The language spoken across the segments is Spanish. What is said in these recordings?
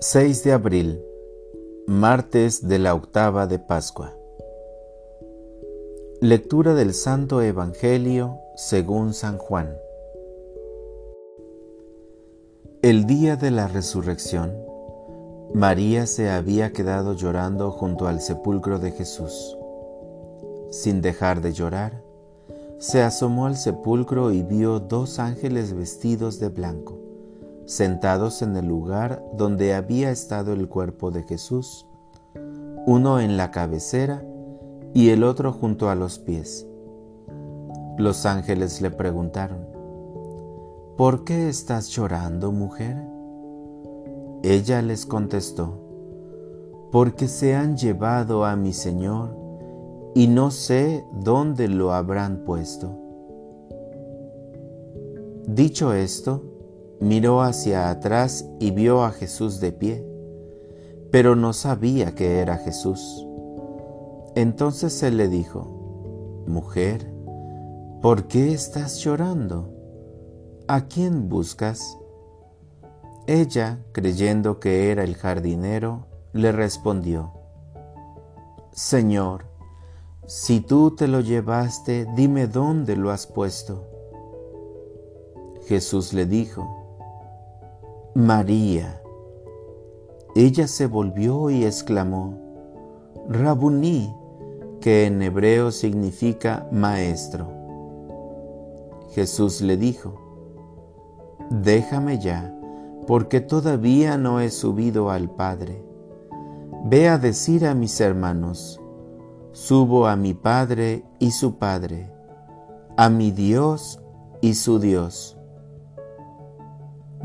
6 de abril, martes de la octava de Pascua. Lectura del Santo Evangelio según San Juan. El día de la resurrección, María se había quedado llorando junto al sepulcro de Jesús. Sin dejar de llorar, se asomó al sepulcro y vio dos ángeles vestidos de blanco, sentados en el lugar donde había estado el cuerpo de Jesús, uno en la cabecera y el otro junto a los pies. Los ángeles le preguntaron, ¿Por qué estás llorando, mujer? Ella les contestó, porque se han llevado a mi Señor y no sé dónde lo habrán puesto. Dicho esto, miró hacia atrás y vio a Jesús de pie, pero no sabía que era Jesús. Entonces él le dijo, Mujer, ¿por qué estás llorando? ¿A quién buscas? Ella, creyendo que era el jardinero, le respondió, Señor, si tú te lo llevaste, dime dónde lo has puesto. Jesús le dijo, María. Ella se volvió y exclamó, Rabuní, que en hebreo significa maestro. Jesús le dijo, Déjame ya porque todavía no he subido al Padre. Ve a decir a mis hermanos, subo a mi Padre y su Padre, a mi Dios y su Dios.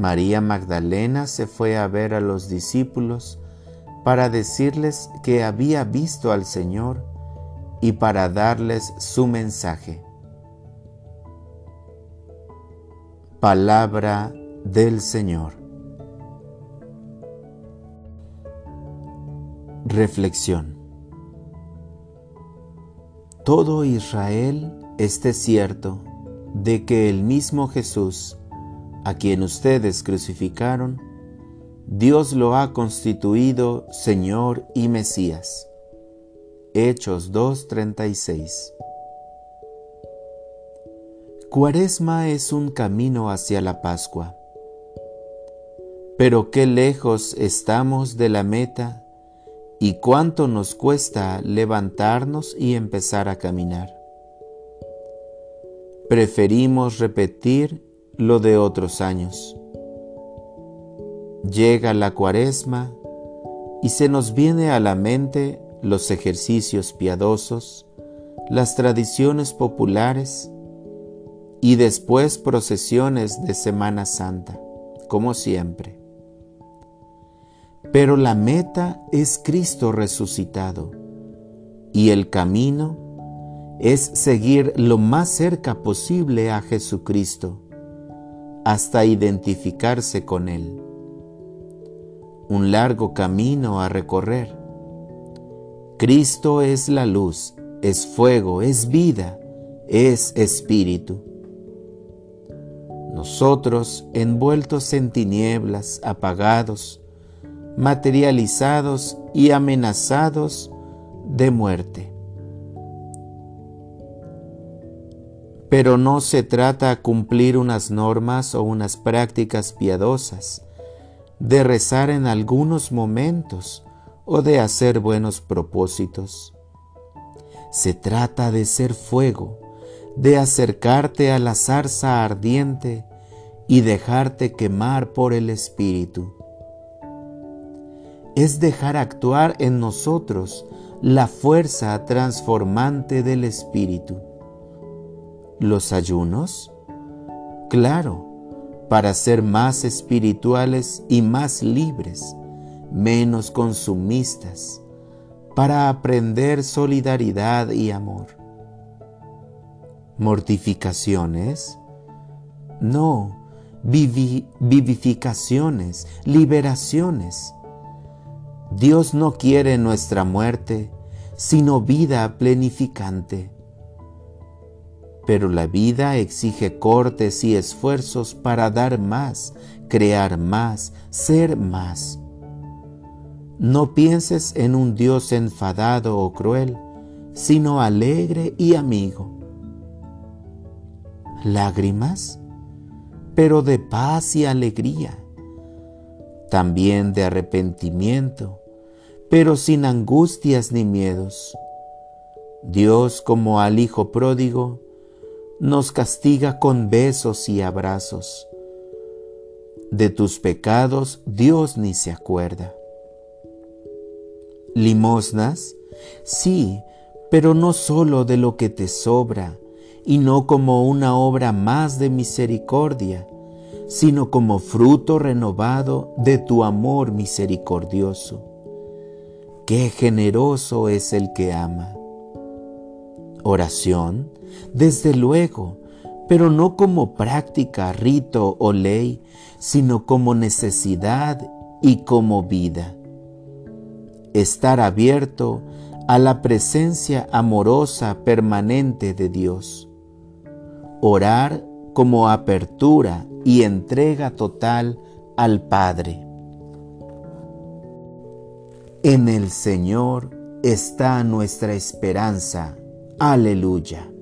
María Magdalena se fue a ver a los discípulos para decirles que había visto al Señor y para darles su mensaje. Palabra del Señor. Reflexión. Todo Israel esté cierto de que el mismo Jesús, a quien ustedes crucificaron, Dios lo ha constituido Señor y Mesías. Hechos 2.36 Cuaresma es un camino hacia la Pascua. Pero qué lejos estamos de la meta y cuánto nos cuesta levantarnos y empezar a caminar. Preferimos repetir lo de otros años. Llega la cuaresma y se nos viene a la mente los ejercicios piadosos, las tradiciones populares y después procesiones de Semana Santa, como siempre. Pero la meta es Cristo resucitado y el camino es seguir lo más cerca posible a Jesucristo hasta identificarse con Él. Un largo camino a recorrer. Cristo es la luz, es fuego, es vida, es espíritu. Nosotros, envueltos en tinieblas, apagados, materializados y amenazados de muerte. Pero no se trata de cumplir unas normas o unas prácticas piadosas, de rezar en algunos momentos o de hacer buenos propósitos. Se trata de ser fuego, de acercarte a la zarza ardiente y dejarte quemar por el Espíritu es dejar actuar en nosotros la fuerza transformante del Espíritu. ¿Los ayunos? Claro, para ser más espirituales y más libres, menos consumistas, para aprender solidaridad y amor. ¿Mortificaciones? No, vivificaciones, liberaciones Dios no quiere nuestra muerte, sino vida plenificante. Pero la vida exige cortes y esfuerzos para dar más, crear más, ser más. No pienses en un Dios enfadado o cruel, sino alegre y amigo. Lágrimas, pero de paz y alegría. También de arrepentimiento, pero sin angustias ni miedos. Dios, como al Hijo pródigo, nos castiga con besos y abrazos. De tus pecados Dios ni se acuerda. Limosnas, sí, pero no solo de lo que te sobra, y no como una obra más de misericordia, sino como fruto renovado de tu amor misericordioso. Qué generoso es el que ama. Oración, desde luego, pero no como práctica, rito o ley, sino como necesidad y como vida estar abierto a la presencia amorosa permanente de Dios. Orar como apertura y entrega total al Padre. En el Señor está nuestra esperanza. Aleluya.